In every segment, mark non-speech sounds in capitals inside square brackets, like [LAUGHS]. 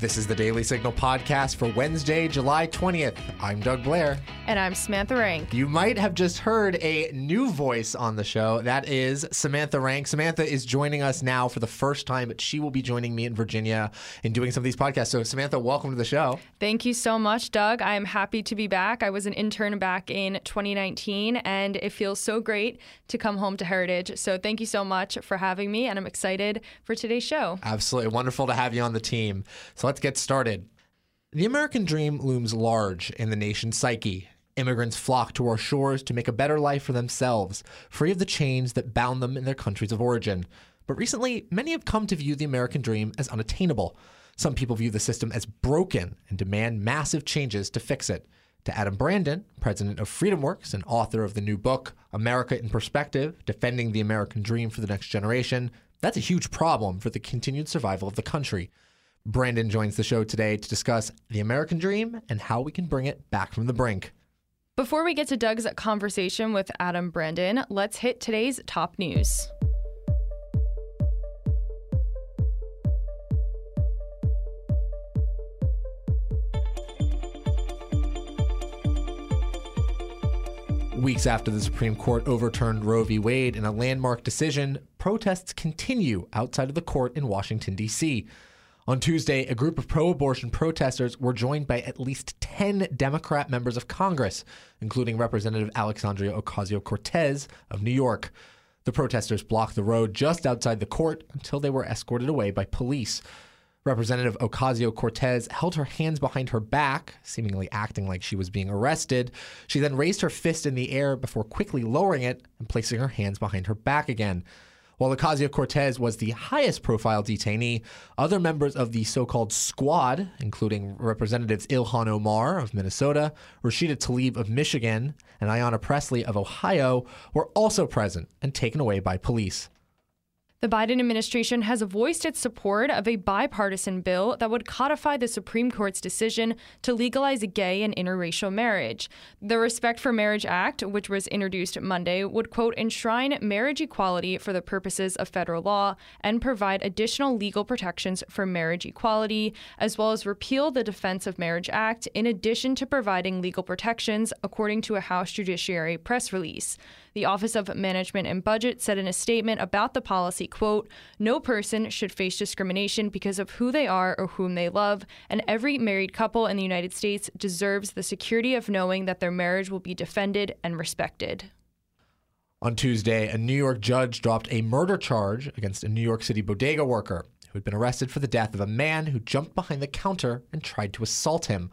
This is the Daily Signal podcast for Wednesday, July 20th. I'm Doug Blair. And I'm Samantha Renck. You might have just heard a new voice on the show. That is Samantha Renck. Samantha is joining us now for the first time, but she will be joining me in Virginia in doing some of these podcasts. So, Samantha, welcome to the show. Thank you so much, Doug. I am happy to be back. I was an intern back in 2019, and it feels so great to come home to Heritage. So, thank you so much for having me, and I'm excited for today's show. Absolutely. Wonderful to have you on the team. So, let's get started. The American dream looms large in the nation's psyche. Immigrants flock to our shores to make a better life for themselves, free of the chains that bound them in their countries of origin. But recently, many have come to view the American dream as unattainable. Some people view the system as broken and demand massive changes to fix it. To Adam Brandon, president of FreedomWorks and author of the new book, America in Perspective Defending the American Dream for the Next Generation, that's a huge problem for the continued survival of the country. Brandon joins the show today to discuss the American dream and how we can bring it back from the brink. Before we get to Doug's conversation with Adam Brandon, let's hit today's top news. Weeks after the Supreme Court overturned Roe v. Wade in a landmark decision, protests continue outside of the court in Washington, D.C. On Tuesday, a group of pro abortion protesters were joined by at least 10 Democrat members of Congress, including Representative Alexandria Ocasio Cortez of New York. The protesters blocked the road just outside the court until they were escorted away by police. Representative Ocasio Cortez held her hands behind her back, seemingly acting like she was being arrested. She then raised her fist in the air before quickly lowering it and placing her hands behind her back again. While Ocasio Cortez was the highest profile detainee, other members of the so called squad, including Representatives Ilhan Omar of Minnesota, Rashida Tlaib of Michigan, and Ayanna Pressley of Ohio, were also present and taken away by police. The Biden administration has voiced its support of a bipartisan bill that would codify the Supreme Court's decision to legalize gay and interracial marriage. The Respect for Marriage Act, which was introduced Monday, would, quote, enshrine marriage equality for the purposes of federal law and provide additional legal protections for marriage equality, as well as repeal the Defense of Marriage Act, in addition to providing legal protections, according to a House Judiciary press release. The Office of Management and Budget said in a statement about the policy, quote, "No person should face discrimination because of who they are or whom they love, and every married couple in the United States deserves the security of knowing that their marriage will be defended and respected." On Tuesday, a New York judge dropped a murder charge against a New York City bodega worker who had been arrested for the death of a man who jumped behind the counter and tried to assault him.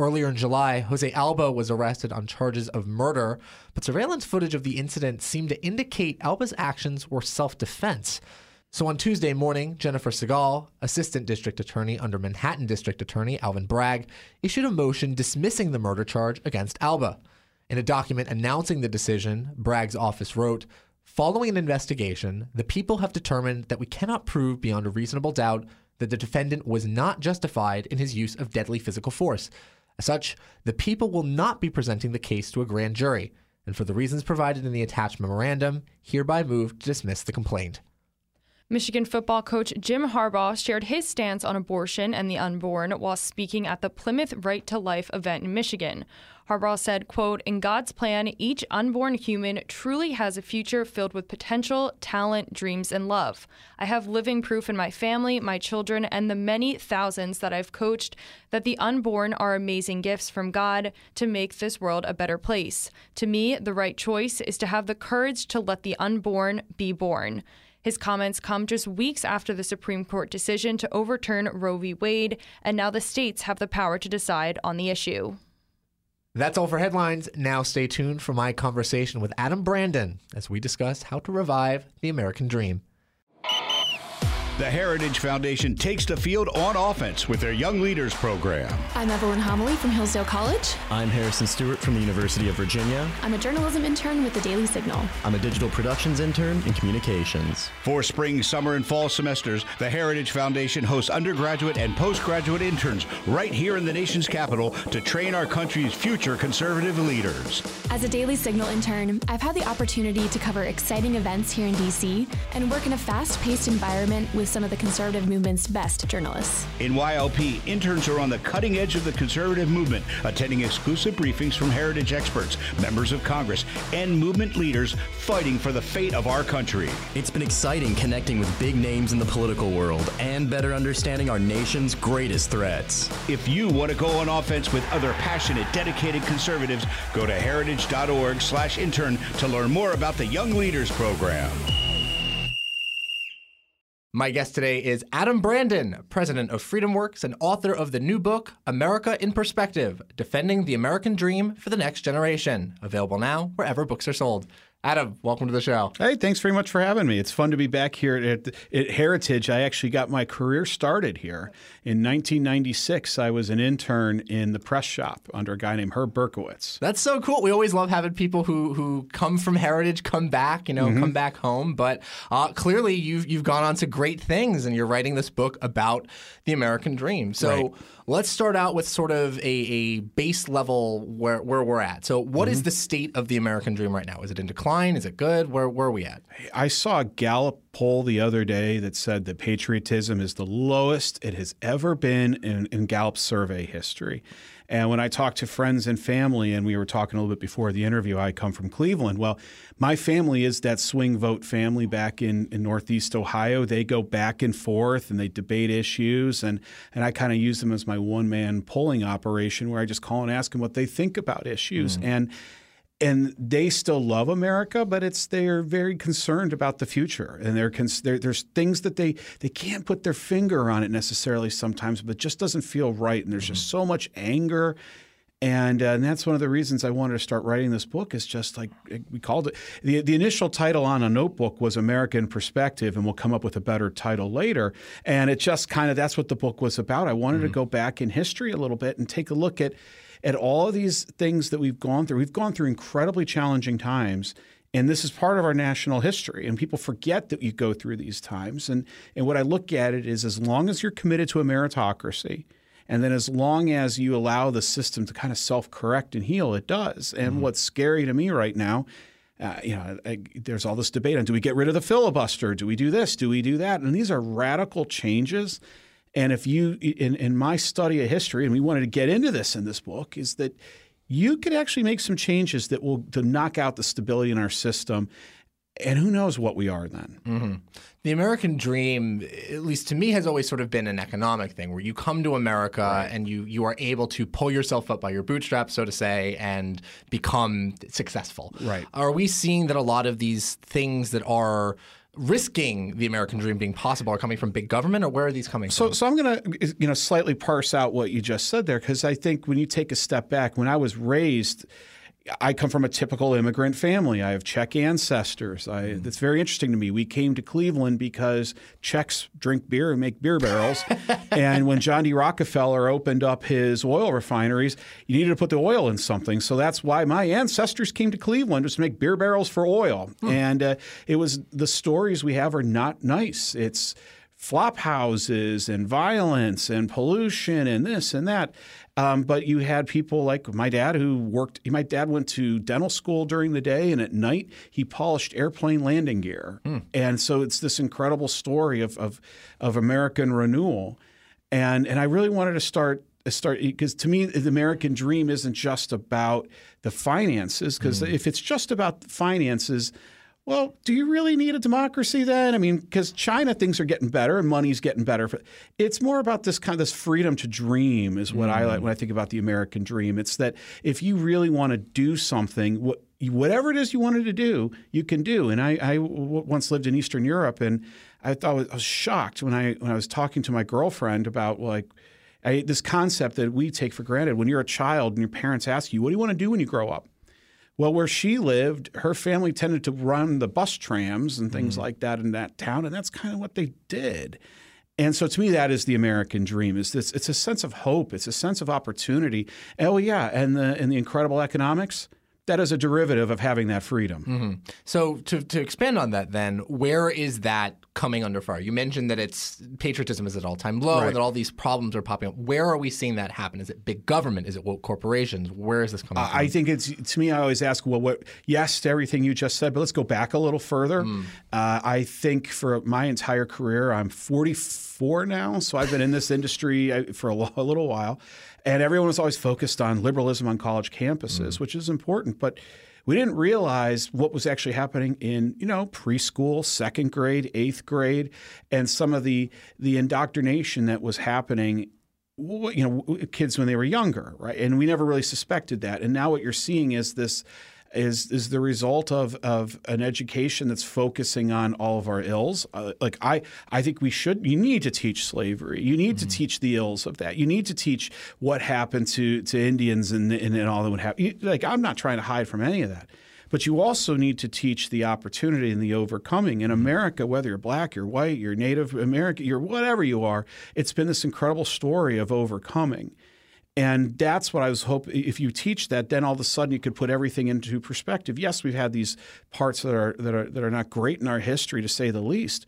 Earlier in July, Jose Alba was arrested on charges of murder, but surveillance footage of the incident seemed to indicate Alba's actions were self defense. So on Tuesday morning, Jennifer Segal, Assistant District Attorney under Manhattan District Attorney Alvin Bragg, issued a motion dismissing the murder charge against Alba. In a document announcing the decision, Bragg's office wrote, Following an investigation, the people have determined that we cannot prove beyond a reasonable doubt that the defendant was not justified in his use of deadly physical force. As such, the people will not be presenting the case to a grand jury, and for the reasons provided in the attached memorandum, hereby move to dismiss the complaint. Michigan football coach Jim Harbaugh shared his stance on abortion and the unborn while speaking at the Plymouth Right to Life event in Michigan. Harbaugh said, quote, In God's plan, each unborn human truly has a future filled with potential, talent, dreams, and love. I have living proof in my family, my children, and the many thousands that I've coached that the unborn are amazing gifts from God to make this world a better place. To me, the right choice is to have the courage to let the unborn be born. His comments come just weeks after the Supreme Court decision to overturn Roe v. Wade, and now the states have the power to decide on the issue. That's all for headlines. Now stay tuned for my conversation with Adam Brandon as we discuss how to revive the American dream. The Heritage Foundation takes the field on offense with their Young Leaders program. I'm Evelyn Homily from Hillsdale College. I'm Harrison Stewart from the University of Virginia. I'm a journalism intern with the Daily Signal. I'm a digital productions intern in communications. For spring, summer, and fall semesters, the Heritage Foundation hosts undergraduate and postgraduate interns right here in the nation's capital to train our country's future conservative leaders. As a Daily Signal intern, I've had the opportunity to cover exciting events here in DC and work in a fast paced environment with some of the conservative movement's best journalists. In YLP, interns are on the cutting edge of the conservative movement, attending exclusive briefings from heritage experts, members of Congress, and movement leaders fighting for the fate of our country. It's been exciting connecting with big names in the political world and better understanding our nation's greatest threats. If you want to go on offense with other passionate, dedicated conservatives, go to heritage.org/intern to learn more about the Young Leaders Program. My guest today is Adam Brandon, president of FreedomWorks and author of the new book, America in Perspective Defending the American Dream for the Next Generation. Available now wherever books are sold. Adam, welcome to the show. Hey, thanks very much for having me. It's fun to be back here at, at, Heritage. I actually got my career started here. In 1996, I was an intern in the press shop under a guy named Herb Berkowitz. That's so cool. We always love having people who who come from Heritage come back, you know, mm-hmm. come back home. But uh, clearly, you've you've gone on to great things, and you're writing this book about the American dream. So. Right. Let's start out with sort of a, a base level where, where we're at. So, what mm-hmm. is the state of the American dream right now? Is it in decline? Is it good? Where, where are we at? I saw a Gallup poll the other day that said that patriotism is the lowest it has ever been in, in Gallup's survey history. And when I talk to friends and family, and we were talking a little bit before the interview, I come from Cleveland. Well, my family is that swing vote family back in, in Northeast Ohio. They go back and forth and they debate issues. And, and I kind of use them as my one man polling operation where I just call and ask them what they think about issues. Mm. And and they still love America, but it's they're very concerned about the future, and they're, they're, there's things that they they can't put their finger on it necessarily sometimes, but it just doesn't feel right, and there's mm-hmm. just so much anger. And, uh, and that's one of the reasons I wanted to start writing this book. Is just like we called it. the The initial title on a notebook was American Perspective, and we'll come up with a better title later. And it just kind of that's what the book was about. I wanted mm-hmm. to go back in history a little bit and take a look at at all of these things that we've gone through. We've gone through incredibly challenging times. And this is part of our national history. And people forget that you go through these times. And, and what I look at it is as long as you're committed to a meritocracy, and then as long as you allow the system to kind of self correct and heal, it does. And mm-hmm. what's scary to me right now, uh, you know, I, there's all this debate on do we get rid of the filibuster? Do we do this? Do we do that? And these are radical changes and if you, in, in my study of history, and we wanted to get into this in this book, is that you could actually make some changes that will to knock out the stability in our system. And who knows what we are then? Mm-hmm. The American dream, at least to me, has always sort of been an economic thing where you come to America right. and you you are able to pull yourself up by your bootstraps, so to say, and become successful. Right. Are we seeing that a lot of these things that are risking the American dream being possible are coming from big government, or where are these coming so, from? So I'm going to you know slightly parse out what you just said there because I think when you take a step back, when I was raised I come from a typical immigrant family. I have Czech ancestors. I, mm. That's very interesting to me. We came to Cleveland because Czechs drink beer and make beer barrels. [LAUGHS] and when John D. Rockefeller opened up his oil refineries, you needed to put the oil in something. So that's why my ancestors came to Cleveland was to make beer barrels for oil. Hmm. And uh, it was the stories we have are not nice. It's flop houses and violence and pollution and this and that. Um, but you had people like my dad who worked. My dad went to dental school during the day, and at night he polished airplane landing gear. Hmm. And so it's this incredible story of, of of American renewal. And and I really wanted to start start because to me the American dream isn't just about the finances. Because mm. if it's just about the finances, well, do you really need a democracy then? I mean, because China things are getting better and money's getting better. It's more about this kind of this freedom to dream is what mm. I like when I think about the American dream. It's that if you really want to do something, whatever it is you wanted to do, you can do. And I, I once lived in Eastern Europe, and I thought I was shocked when I when I was talking to my girlfriend about like. I, this concept that we take for granted when you're a child and your parents ask you, What do you want to do when you grow up? Well, where she lived, her family tended to run the bus trams and things mm. like that in that town, and that's kind of what they did. And so to me, that is the American dream. Is this? It's a sense of hope. It's a sense of opportunity. Oh yeah, and the and the incredible economics. That is a derivative of having that freedom. Mm-hmm. So to to expand on that, then, where is that coming under fire? You mentioned that it's patriotism is at all time low Right. and that all these problems are popping up. Where are we seeing that happen? Is it big government? Is it woke corporations? Where is this coming from? I think it's to me. I always ask, well, what? Yes, to everything you just said, but let's go back a little further. Hmm. Uh, I think for my entire career, I'm 44 now, so I've been in this industry uh, for a, lo- a little while, and everyone was always focused on liberalism on college campuses, Hmm. which is important, but. We didn't realize what was actually happening in, you know, preschool, second grade, eighth grade, and some of the the indoctrination that was happening you know kids when they were younger right? And we never really suspected that. And now what you're seeing is this is is the result of of an education that's focusing on all of our ills. Uh, like i i think we should you need to teach slavery. You need to teach the ills of that. You need to teach what happened to to indians and and, and all that would happen. You- like i'm not trying to hide from any of that. But you also need to teach the opportunity and the overcoming. In America, whether you're black, you're white, you're Native American, you're whatever you are, it's been this incredible story of overcoming. And that's what I was hoping. If you teach that, then all of a sudden you could put everything into perspective. Yes, we've had these parts that are that are that are not great in our history, to say the least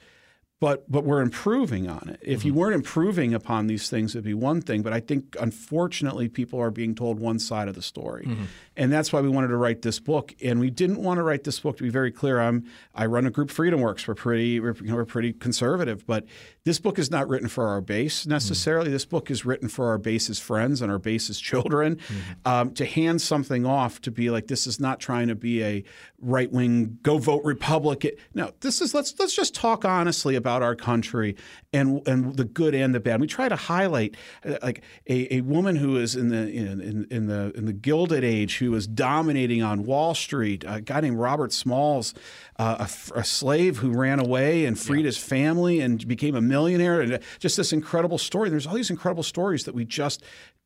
but but we're improving on it. If you mm-hmm. weren't improving upon these things, it'd be one thing. But I think unfortunately, people are being told one side of the story, mm-hmm. And that's why we wanted to write this book. And we didn't want to write this book to be very clear. I'm I run a group, FreedomWorks. We're pretty we're, you know, we're pretty conservative, but this book is not written for our base necessarily. This book is written for our base's friends and our base's children. Um, to hand something off to be like this is not trying to be a right wing go vote Republican. No, this is let's let's just talk honestly about our country and and the good and the bad. We try to highlight uh, like a, a woman who is in the in, in, in the in the Gilded Age who was dominating on Wall Street. A guy named Robert Smalls, uh, a a, slave who ran away and freed his family and became a millionaire, and uh, just this incredible story. There's all these incredible stories that we just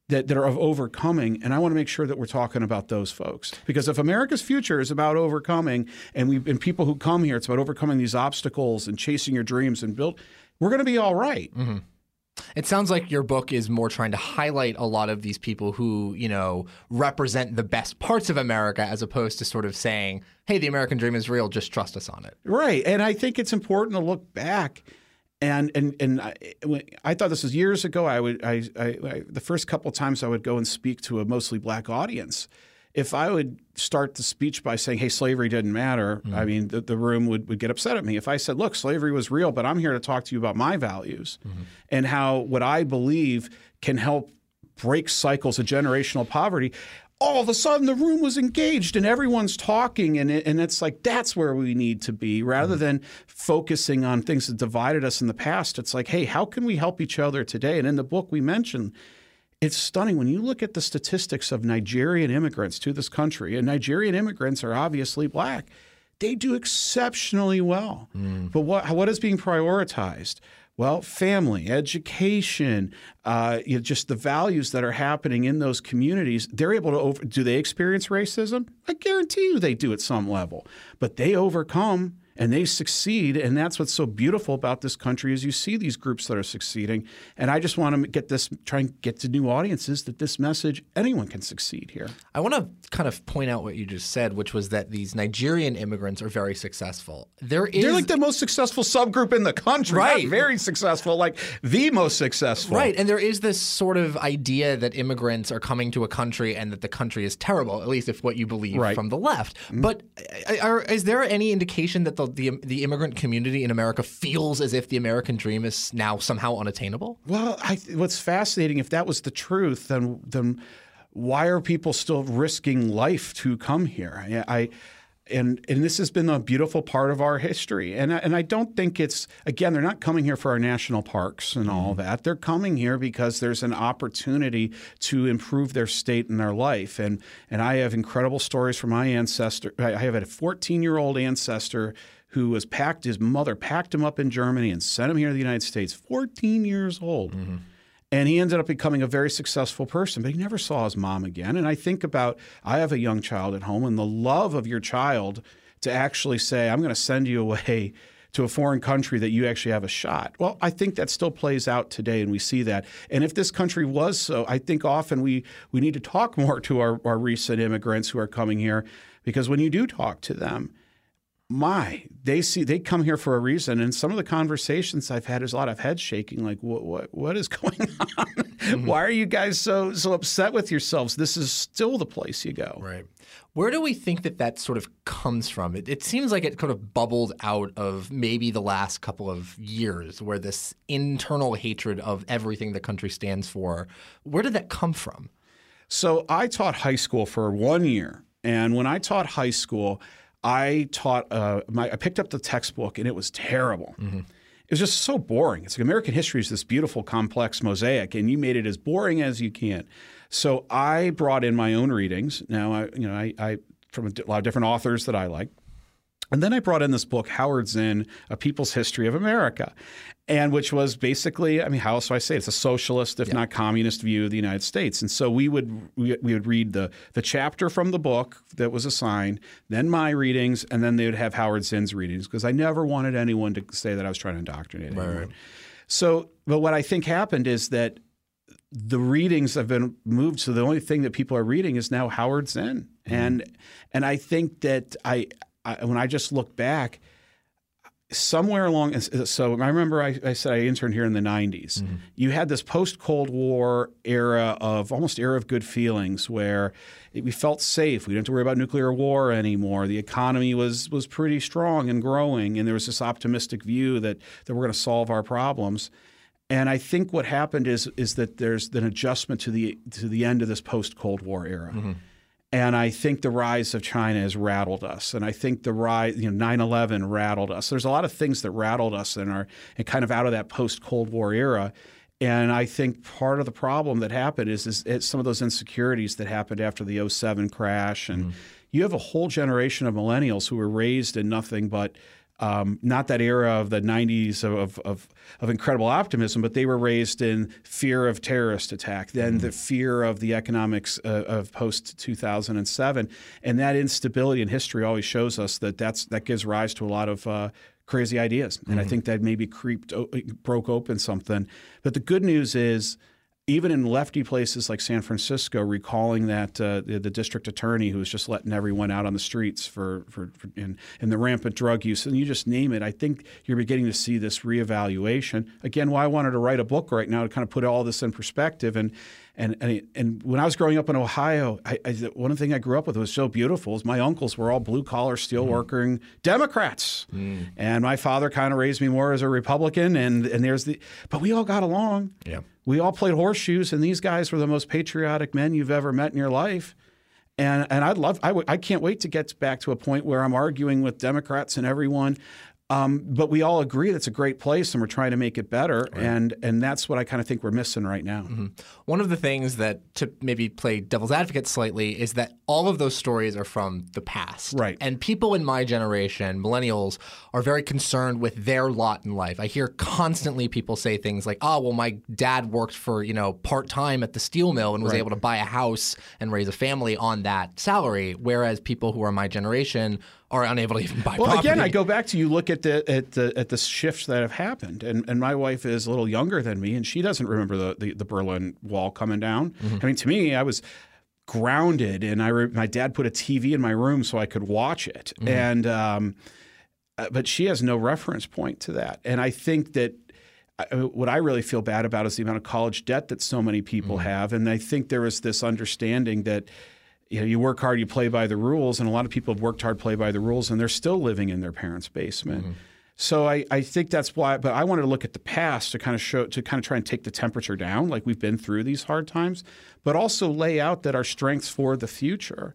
that, that are of overcoming. And I want to make sure that we're talking about those folks. Because if America's future is about overcoming and we and people who come here, it's about overcoming these obstacles and chasing your dreams and build, we're going to be all right. It sounds like your book is more trying to highlight a lot of these people who, you know, represent the best parts of America as opposed to sort of saying, hey, the American dream is real, just trust us on it. Right. And I think it's important to look back. And and and I, I thought this was years ago. I would I, I, I the first couple of times I would go and speak to a mostly black audience. If I would start the speech by saying, "Hey, slavery didn't matter," I mm-hmm. mean, the, the room would, would get upset at me. If I said, "Look, slavery was real, but I'm here to talk to you about my values mm-hmm. and how what I believe can help break cycles of generational poverty." All of a sudden, the room was engaged and everyone's talking, and it, and it's like that's where we need to be rather mm-hmm. than focusing on things that divided us in the past. It's like, hey, how can we help each other today? And in the book, we mentioned it's stunning when you look at the statistics of Nigerian immigrants to this country, and Nigerian immigrants are obviously black. They do exceptionally well. But what what is being prioritized? Well, family, education, uh, you know, just the values that are happening in those communities. They're able to over. Do they experience racism? I guarantee you they do at some level. But they overcome and they succeed and that's what's so beautiful about this country is you see these groups that are succeeding and i just want to get this try and get to new audiences that this message anyone can succeed here I want to kind of point out what you just said, which was that these Nigerian immigrants are very successful. There is they're like the most successful subgroup in the country Right. Not very successful like the most successful Right, and there is this sort of idea that immigrants are coming to a country and that the country is terrible, at least if what you believe Right. from the left. But uh, are, is there any indication that the, the the immigrant community in America feels as if the American dream is now somehow unattainable? Well, I, what's fascinating, if that was the truth, then then why are people still risking life to come here? I, I and and this has been a beautiful part of our history, and I, and I don't think it's again they're not coming here for our national parks and all mm-hmm. that. They're coming here because there's an opportunity to improve their state and their life, and and I have incredible stories from my ancestor. I I have a 14 year old ancestor who was packed his mother packed him up in Germany and sent him here to the United States 14 years old and he ended up becoming a very successful person but he never saw his mom again and I think about I have a young child at home and the love of your child to actually say I'm going to send you away [LAUGHS] to a foreign country that you actually have a shot. Well, I think that still plays out today, and we see that. And if this country was so, I think often we, we need to talk [LAUGHS] more to our, our recent immigrants who are coming here, because when you do talk to them, my, they see they come here for a reason, and some of the conversations I've had is a lot of head shaking. Like, what what what is going [LAUGHS] on? Mm-hmm. Why are you guys so so upset with yourselves? This is still the place you go. Right. Where do we think that that sort of comes from? It, it seems like it kind of bubbled out of maybe the last couple of years, where this internal hatred of everything the country stands for. Where did that come from? So I taught high school for one year, and when I taught high school. I taught, uh, my, I picked up the textbook and it was terrible. Mm-hmm. It was just so boring. It's like American history is this beautiful, complex mosaic, and you made it as boring as you can. So I brought in my own readings. Now, I, you know, I, I from a lot of different authors that I like. And then I brought in this book, Howard Zinn, A People's History of America, and which was basically, I mean, how else do I say it? It's a socialist, if yeah. not communist, view of the United States. And so we would we, we, would read the the chapter from the book that was assigned, then my readings, and then they would have Howard Zinn's readings because I never wanted anyone to say that I was trying to indoctrinate right, anyone. So, but what I think happened is that the readings have been moved so the only thing that people are reading is now Howard Zinn. Mm-hmm. And and I think that I I, when I just look back, somewhere along, so I remember I, I, said I interned here in the 90s. Mm-hmm. You had this post Cold War era of almost era of good feelings where it, we felt safe. We didn't have to worry about nuclear war anymore. The economy was was pretty strong and growing, and there was this optimistic view that that we're going to solve our problems. And I think what happened is is that there's an adjustment to the to the end of this post Cold War era. Mm-hmm. And I think the rise of China has rattled us. And I think the rise, you know, 9 11 rattled us. There's a lot of things that rattled us and are and kind of out of that post Cold War era. And I think part of the problem that happened is, is some of those insecurities that happened after the 07 crash. And mm-hmm. you have a whole generation of millennials who were raised in nothing but um, not that era of the 90s of, of, of, incredible optimism, but they were raised in fear of terrorist attack, then mm-hmm. the fear of the economics uh, of post 2007. And that instability in history always shows us that that's, that gives rise to a lot of uh, crazy ideas. And mm-hmm. I think that maybe creeped, broke open something. But the good news is, even in lefty places like San Francisco, recalling that uh, the, the, district attorney who was just letting everyone out on the streets for, for, for and, and the rampant drug use, and you just name it. I think you're beginning to see this reevaluation. Again, why I wanted to write a book right now to kind of put all this in perspective. And and and, and when I was growing up in Ohio, I, I, one thing I grew up with was so beautiful is my uncles were all blue collar, steel working mm. Democrats, mm. and my father kind of raised me more as a Republican. And and there's the, but we all got along. Yeah we all played horseshoes, and these guys were the most patriotic men you've ever met in your life. And and I'd love I, w- I can't wait to get back to a point where I'm arguing with Democrats and everyone um, but we all agree that's a great place, and we're trying to make it better, right. and and that's what I kind of think we're missing right now. Mm-hmm. One of the things that to maybe play devil's advocate slightly is that all of those stories are from the past, right? And people in my generation, millennials, are very concerned with their lot in life. I hear constantly people say things like, "Oh, well, my dad worked for you know part time at the steel mill and was right. able to buy a house and raise a family on that salary," whereas people who are my generation are unable to even buy well, property. again, I go back to you look at the at the at the shifts that have happened, and and my wife is a little younger than me, and she doesn't remember the the, the Berlin Wall coming down. Mm-hmm. I mean, to me, I was grounded, and I re- my dad put a TV in my room so I could watch it, mm-hmm. and um, uh, but she has no reference point to that, and I think that uh, what I really feel bad about is the amount of college debt that so many people mm-hmm. have, and I think there is this understanding that you know, you work hard, you play by the rules, and a lot of people have worked hard, play by the rules, and they're still living in their parents' basement. Mm-hmm. So I, I think that's why, but I wanted to look at the past to kind of show, to kind of try and take the temperature down, like we've been through these hard times, but also lay out that our strengths for the future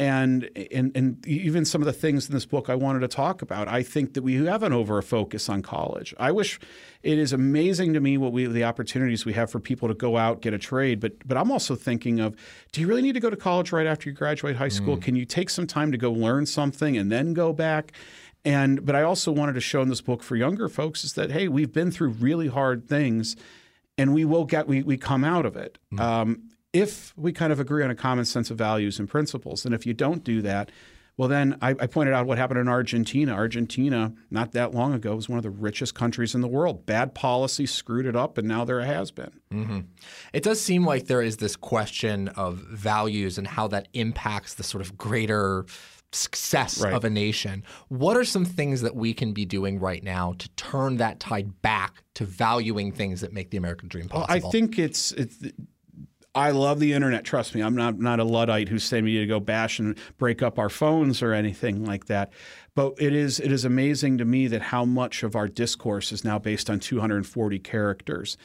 and, and and even some of the things in this book I wanted to talk about. I think that we have an over focus on college. I wish it is amazing to me what we the opportunities we have for people to go out get a trade. But but I'm also thinking of do you really need to go to college right after you graduate high school? Mm. Can you take some time to go learn something and then go back? And but I also wanted to show in this book for younger folks is that hey, we've been through really hard things, and we will get we we come out of it. Mm. Um, if we kind of agree on a common sense of values and principles. And if you don't do that, well, then I, I, pointed out what happened in Argentina. Argentina, not that long ago, was one of the richest countries in the world. Bad policy screwed it up, and now there has been. Mm-hmm. It does seem like there is this question of values and how that impacts the sort of greater success Right. of a nation. What are some things that we can be doing right now to turn that tide back to valuing things that make the American dream Well, possible? I think it's it's. I love the internet. Trust me, I'm not not a luddite who's saying we need to go bash and break up our phones or anything like that. But it is it is amazing to me that how much of our discourse is now based on 240 characters,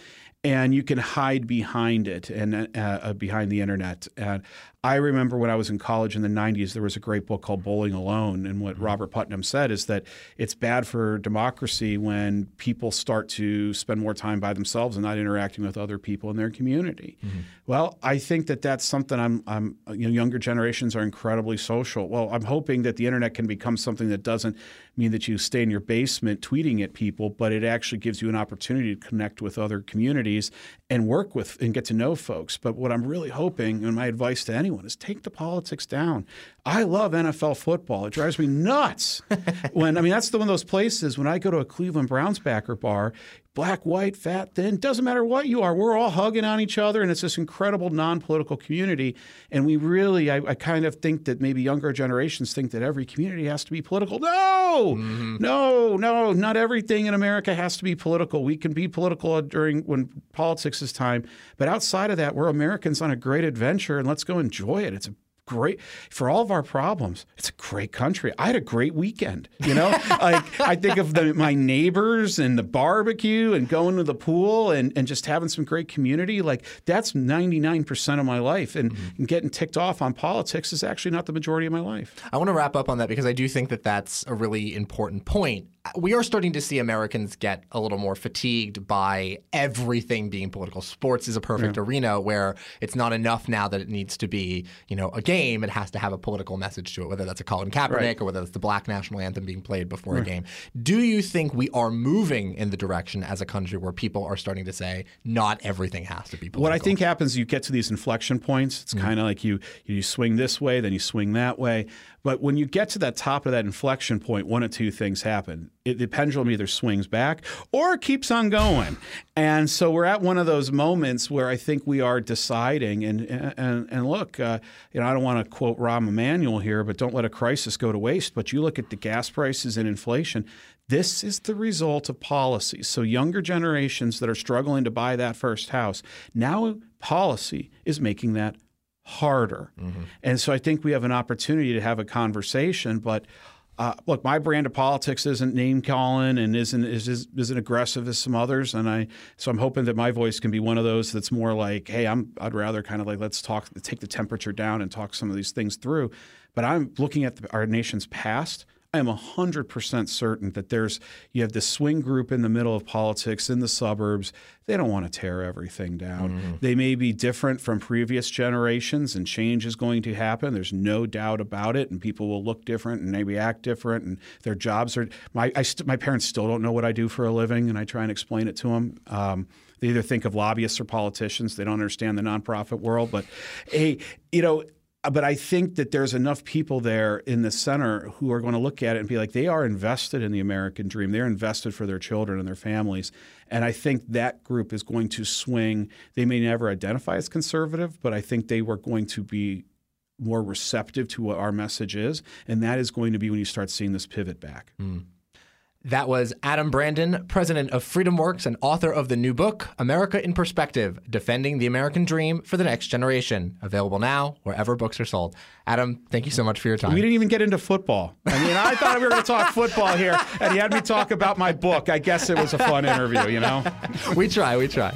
and you can hide behind it and uh, uh, behind the internet. And I remember when I was in college in the 90s, there was a great book called Bowling Alone. And what mm-hmm. Robert Putnam said is that it's bad for democracy when people start to spend more time by themselves and not interacting with other people in their community. Mm-hmm. Well, I think that that's something I'm, I'm, you know, younger generations are incredibly social. Well, I'm hoping that the internet can become something that doesn't mean that you stay in your basement tweeting at people, but it actually gives you an opportunity to connect with other communities and work with and get to know folks. But what I'm really hoping, and my advice to anyone, is take the politics down. I love NFL football. It drives me nuts. [LAUGHS] when I mean that's the one of those places when I go to a Cleveland Browns backer bar, black, white, fat, thin, doesn't matter what you are, we're all hugging on each other, and it's this incredible non-political community. And we really, I, I kind of think that maybe younger generations think that every community has to be political. No, mm-hmm. no, no, not everything in America has to be political. We can be political during when politics is time, but outside of that, we're Americans on a great adventure, and let's go enjoy it. It's a great for all of our problems. It's a great country. I had a great weekend. You know, [LAUGHS] like I think of the, my neighbors and the barbecue and going to the pool and, and just having some great community. Like that's ninety nine percent of my life, and, mm-hmm. and getting ticked off on politics is actually not the majority of my life. I want to wrap up on that because I do think that that's a really important point. We are starting to see Americans get a little more fatigued by everything being political. Sports is a perfect arena where it's not enough now that it needs to be, you know, a game. It has to have a political message to it, whether that's a Colin Kaepernick Right. or whether it's the black national anthem being played before a game. Do you think we are moving in the direction as a country where people are starting to say not everything has to be political? What I think happens, you get to these inflection points. It's mm-hmm. kind of like you you swing this way, then you swing that way. But when you get to that top of that inflection point, one of two things happen. It, the pendulum either swings back or it keeps on going. And so we're at one of those moments where I think we are deciding. And and and look, uh, you know, I don't want to quote Rahm Emanuel here, but don't let a crisis go to waste. But you look at the gas prices and inflation. This is the result of policy. So younger generations that are struggling to buy that first house now policy is making that harder. And so I think we have an opportunity to have a conversation. But uh, look, my brand of politics isn't name calling and isn't is, isn't aggressive as some others. And I so I'm hoping that my voice can be one of those that's more like, hey, I'm I'd rather kind of like let's talk, take the temperature down and talk some of these things through. But I'm looking at the, our nation's past. I am 100% certain that there's you have this swing group in the middle of politics in the suburbs. They don't want to tear everything down. They may be different from previous generations and change is going to happen. There's no doubt about it and people will look different and maybe act different and their jobs are my I st- my parents still don't know what I do for a living and I try and explain it to them. Um, they either think of lobbyists or politicians. They don't understand the nonprofit world, but hey, you know, Uh, but I think that there's enough people there in the center who are going to look at it and be like, they are invested in the American dream. They're invested for their children and their families. And I think that group is going to swing. They may never identify as conservative, but I think they were going to be more receptive to what our message is. And that is going to be when you start seeing this pivot back. Hmm. That was Adam Brandon, president of FreedomWorks and author of the new book, America in Perspective Defending the American Dream for the Next Generation. Available now wherever books are sold. Adam, thank you so much for your time. We didn't even get into football. I mean, I thought we were going to talk football here, and he had me talk about my book. I guess it was a fun interview, you know? [LAUGHS] we try, we try.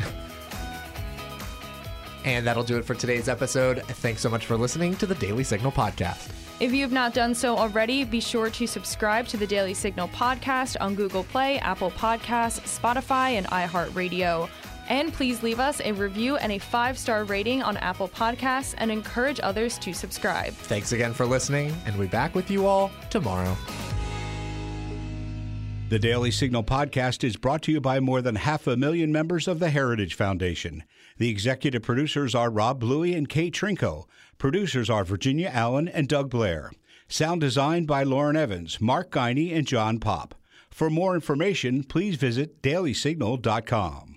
And that'll do it for today's episode. Thanks so much for listening to the Daily Signal podcast. If you have not done so already, be sure to subscribe to the Daily Signal podcast on Google Play, Apple Podcasts, Spotify, and iHeartRadio. And please leave us a review and a five star rating on Apple Podcasts and encourage others to subscribe. Thanks again for listening, and we'll be back with you all tomorrow. The Daily Signal podcast is brought to you by more than half a million members of the Heritage Foundation. The executive producers are Rob Bluey and Kate Trinko. Producers are Virginia Allen and Doug Blair. Sound designed by Lauren Evans, Mark Guiney, and John Pop. For more information, please visit dailysignal.com.